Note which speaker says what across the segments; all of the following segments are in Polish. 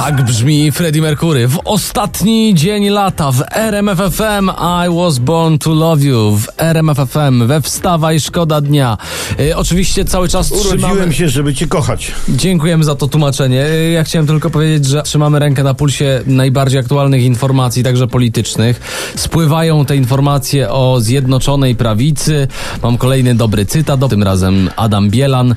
Speaker 1: Tak brzmi Freddie Mercury. W ostatni dzień lata w RMF FM I was born to love you. W RMF FM we Wstawaj Szkoda Dnia. E, oczywiście cały czas trzymamy...
Speaker 2: Urodziłem się, żeby cię kochać.
Speaker 1: Dziękujemy za to tłumaczenie. E, Ja chciałem tylko powiedzieć, że trzymamy rękę na pulsie najbardziej aktualnych informacji, także politycznych. Spływają te informacje o Zjednoczonej Prawicy. Mam kolejny dobry cytat, tym razem Adam Bielan.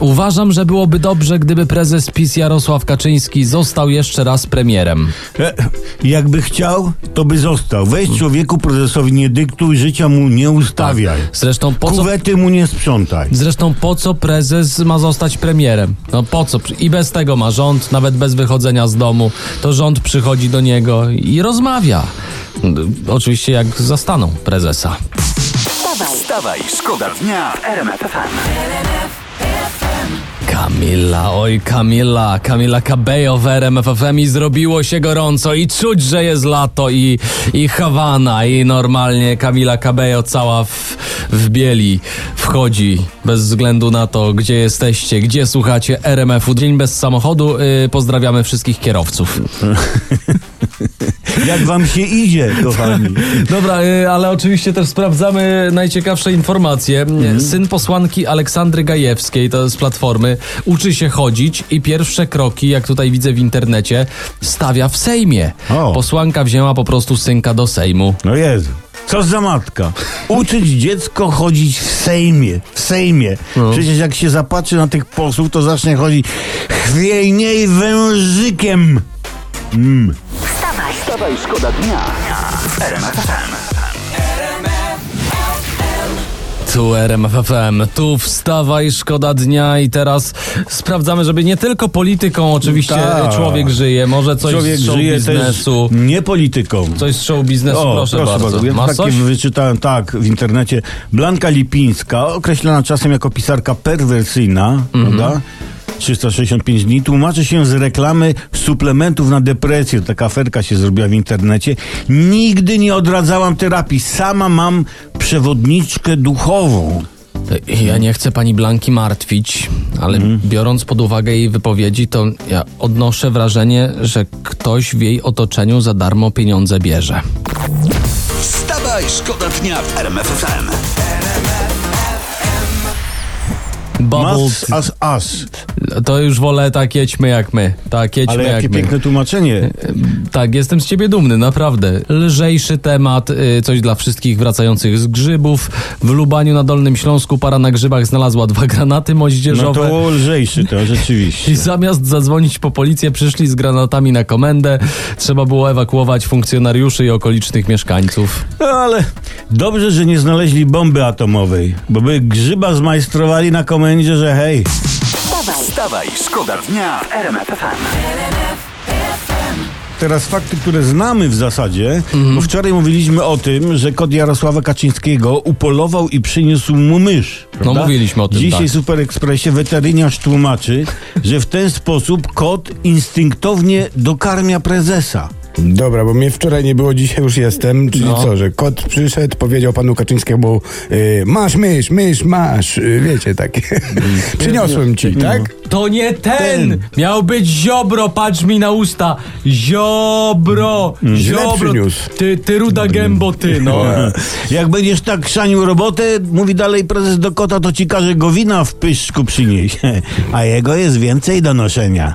Speaker 1: Uważam, że byłoby dobrze, gdyby prezes PiS Jarosław Kaczyński został jeszcze raz premierem.
Speaker 2: E, jakby chciał, to by został. Weź człowieku prezesowi nie dyktuj, życia mu nie ustawiaj.
Speaker 1: Zresztą po co...
Speaker 2: Kuwety mu nie sprzątaj.
Speaker 1: Zresztą po co prezes ma zostać premierem? No po co? I bez tego ma rząd, nawet bez wychodzenia z domu. To rząd przychodzi do niego i rozmawia. Oczywiście jak zastaną prezesa.
Speaker 3: Wstawaj,
Speaker 4: Wstawaj, szkoda dnia w RMF FM.
Speaker 1: Kamila, oj Kamila, Kamila Cabello w RMF FM i zrobiło się gorąco i czuć, że jest lato i, i Hawana i normalnie Kamila Cabello cała w, w bieli wchodzi bez względu na to, gdzie jesteście, gdzie słuchacie RMF-u. Dzień bez samochodu, yy, pozdrawiamy wszystkich kierowców.
Speaker 2: Jak wam się idzie, kochani?
Speaker 1: Dobra, y, ale oczywiście też sprawdzamy najciekawsze informacje. Syn posłanki Aleksandry Gajewskiej, to z Platformy, uczy się chodzić i pierwsze kroki, jak tutaj widzę w internecie, stawia w Sejmie.
Speaker 2: O.
Speaker 1: Posłanka wzięła po prostu synka do Sejmu.
Speaker 2: No Jezu. Co za matka? Uczyć dziecko chodzić w Sejmie. W Sejmie.
Speaker 1: No.
Speaker 2: Przecież jak się zapatrzy na tych posłów, to zacznie chodzić chwiejniej wężykiem. Mm.
Speaker 3: Wstawaj,
Speaker 4: Wstawaj, szkoda dnia w RMF FM.
Speaker 1: Tu RMF FM, tu wstawaj, szkoda dnia i teraz sprawdzamy, żeby nie tylko polityką oczywiście
Speaker 2: Tak.
Speaker 1: człowiek żyje, może coś
Speaker 2: Człowiek
Speaker 1: z show
Speaker 2: żyje
Speaker 1: biznesu.
Speaker 2: też nie polityką.
Speaker 1: Coś z show biznesu,
Speaker 2: O,
Speaker 1: proszę, bardzo.
Speaker 2: Ja
Speaker 1: Ma
Speaker 2: takie
Speaker 1: coś?
Speaker 2: wyczytałem tak w internecie. Blanka Lipińska, określana czasem jako pisarka perwersyjna,
Speaker 1: Mhm.
Speaker 2: prawda? 365 dni tłumaczy się z reklamy suplementów na depresję. Taka aferka się zrobiła w internecie. Nigdy nie odradzałam terapii. Sama mam przewodniczkę duchową.
Speaker 1: Ja nie chcę pani Blanki martwić, ale biorąc pod uwagę jej wypowiedzi, to ja odnoszę wrażenie, że ktoś w jej otoczeniu za darmo pieniądze bierze.
Speaker 4: Wstawaj, szkoda dnia w RMF FM.
Speaker 1: Bubble,
Speaker 2: Mas as as.
Speaker 1: To już wolę tak jedźmy jak my. Tak, jedźmy
Speaker 2: Ale
Speaker 1: jak
Speaker 2: jakie
Speaker 1: my.
Speaker 2: piękne tłumaczenie.
Speaker 1: Tak, jestem z ciebie dumny, naprawdę. Lżejszy temat, y, coś dla wszystkich wracających z grzybów. W Lubaniu na Dolnym Śląsku para na grzybach znalazła dwa granaty
Speaker 2: No
Speaker 1: moździerzowe.
Speaker 2: to lżejszy to, rzeczywiście.
Speaker 1: I zamiast zadzwonić po policję, przyszli z granatami na komendę. Trzeba było ewakuować funkcjonariuszy i okolicznych mieszkańców.
Speaker 2: No ale dobrze, że nie znaleźli bomby atomowej, bo by grzyba zmajstrowali na komendzie, że hej,
Speaker 3: wstawaj,
Speaker 4: szkoda dnia w RMF
Speaker 2: teraz fakty, które znamy w zasadzie,
Speaker 1: Mhm.
Speaker 2: bo wczoraj mówiliśmy o tym, że kot Jarosława Kaczyńskiego upolował i przyniósł mu mysz. prawda?
Speaker 1: mówiliśmy o tym,
Speaker 2: Dzisiaj
Speaker 1: tak.
Speaker 2: w Super Expressie weteryniarz tłumaczy, że w ten sposób kot instynktownie dokarmia prezesa.
Speaker 5: Dobra, bo mnie wczoraj nie było, dzisiaj już jestem. Czyli
Speaker 1: No.
Speaker 5: co, że kot przyszedł, powiedział panu Kaczyńskiemu y, masz mysz, mysz, masz. Y, wiecie, takie. Przyniosłem ci, tak?
Speaker 1: To nie ten!
Speaker 2: Ten.
Speaker 1: Miał być ziobro, patrz mi na usta. Ziobro!
Speaker 5: Źle
Speaker 1: Ziobro!
Speaker 5: przyniósł.
Speaker 1: Ty, ty ruda gębo, ty, no.
Speaker 2: Jak będziesz tak szanił robotę, mówi dalej prezes do kota, to ci każe go wina w pyszczku przynieść. A jego jest więcej do noszenia.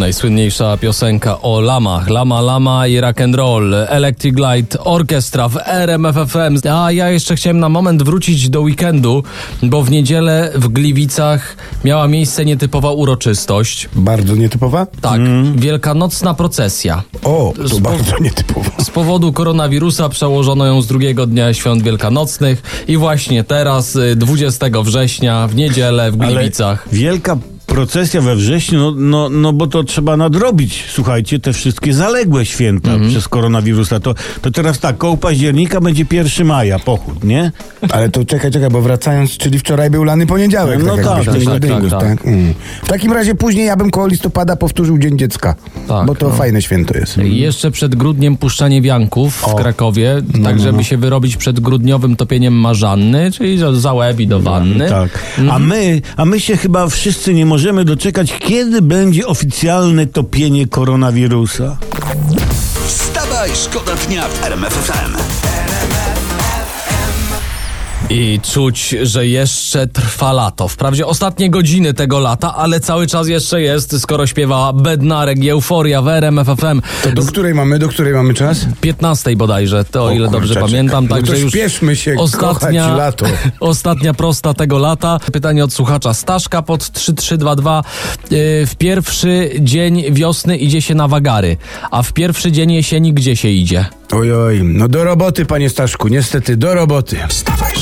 Speaker 1: Najsłynniejsza piosenka o lamach. Lama, lama i rock and roll. Electric Light Orchestra w RMF FM. A ja jeszcze chciałem na moment wrócić do weekendu, bo w niedzielę w Gliwicach miała miejsce nietypowa uroczystość.
Speaker 5: Bardzo nietypowa?
Speaker 1: Tak, wielkanocna procesja.
Speaker 5: O, to
Speaker 1: Spo-
Speaker 5: bardzo nietypowo.
Speaker 1: Z powodu koronawirusa przełożono ją z drugiego dnia świąt wielkanocnych i właśnie teraz, y, 20 września, w niedzielę w
Speaker 2: Ale
Speaker 1: Gliwicach.
Speaker 2: wielka procesja we wrześniu, no, no, no bo to trzeba nadrobić, słuchajcie, te wszystkie zaległe święta
Speaker 1: Mhm.
Speaker 2: przez koronawirusa. To, to teraz tak, koło października będzie 1 maja, pochód, nie?
Speaker 5: Ale to czekaj, czekaj, bo wracając, czyli wczoraj był lany poniedziałek.
Speaker 2: No
Speaker 5: tak,
Speaker 2: tak,
Speaker 1: tak,
Speaker 5: z Dyngus,
Speaker 1: tak, tak.
Speaker 5: Mm. W takim razie później ja bym koło listopada powtórzył Dzień Dziecka,
Speaker 1: Tak,
Speaker 5: bo to
Speaker 1: no.
Speaker 5: fajne święto jest.
Speaker 1: I Jeszcze przed grudniem puszczanie wianków w Krakowie,
Speaker 5: No,
Speaker 1: tak żeby się wyrobić przed grudniowym topieniem marzanny, czyli za- za łeb i do wanny.
Speaker 2: Tak. A my, a my się chyba wszyscy nie możemy doczekać, kiedy będzie oficjalne topienie koronawirusa.
Speaker 4: Wstawaj, szkoda dnia w RMF FM.
Speaker 1: I czuć, że jeszcze trwa lato. Wprawdzie ostatnie godziny tego lata, ale cały czas jeszcze jest, skoro śpiewa Bednarek i Euforia w RMF FM.
Speaker 5: To do której mamy, do której mamy czas?
Speaker 1: 15 bodajże, to o ile
Speaker 5: kurczę,
Speaker 1: dobrze pamiętam.
Speaker 5: No
Speaker 1: Także
Speaker 5: to
Speaker 1: już
Speaker 5: śpieszmy się
Speaker 1: ostatnia,
Speaker 5: lato.
Speaker 1: ostatnia prosta tego lata. Pytanie od słuchacza Staszka pod 3322. Yy, W pierwszy dzień wiosny idzie się na wagary, a w pierwszy dzień jesieni gdzie się idzie?
Speaker 5: Oj, oj, no do roboty, panie Staszku, niestety, do roboty.
Speaker 4: Wstawaj,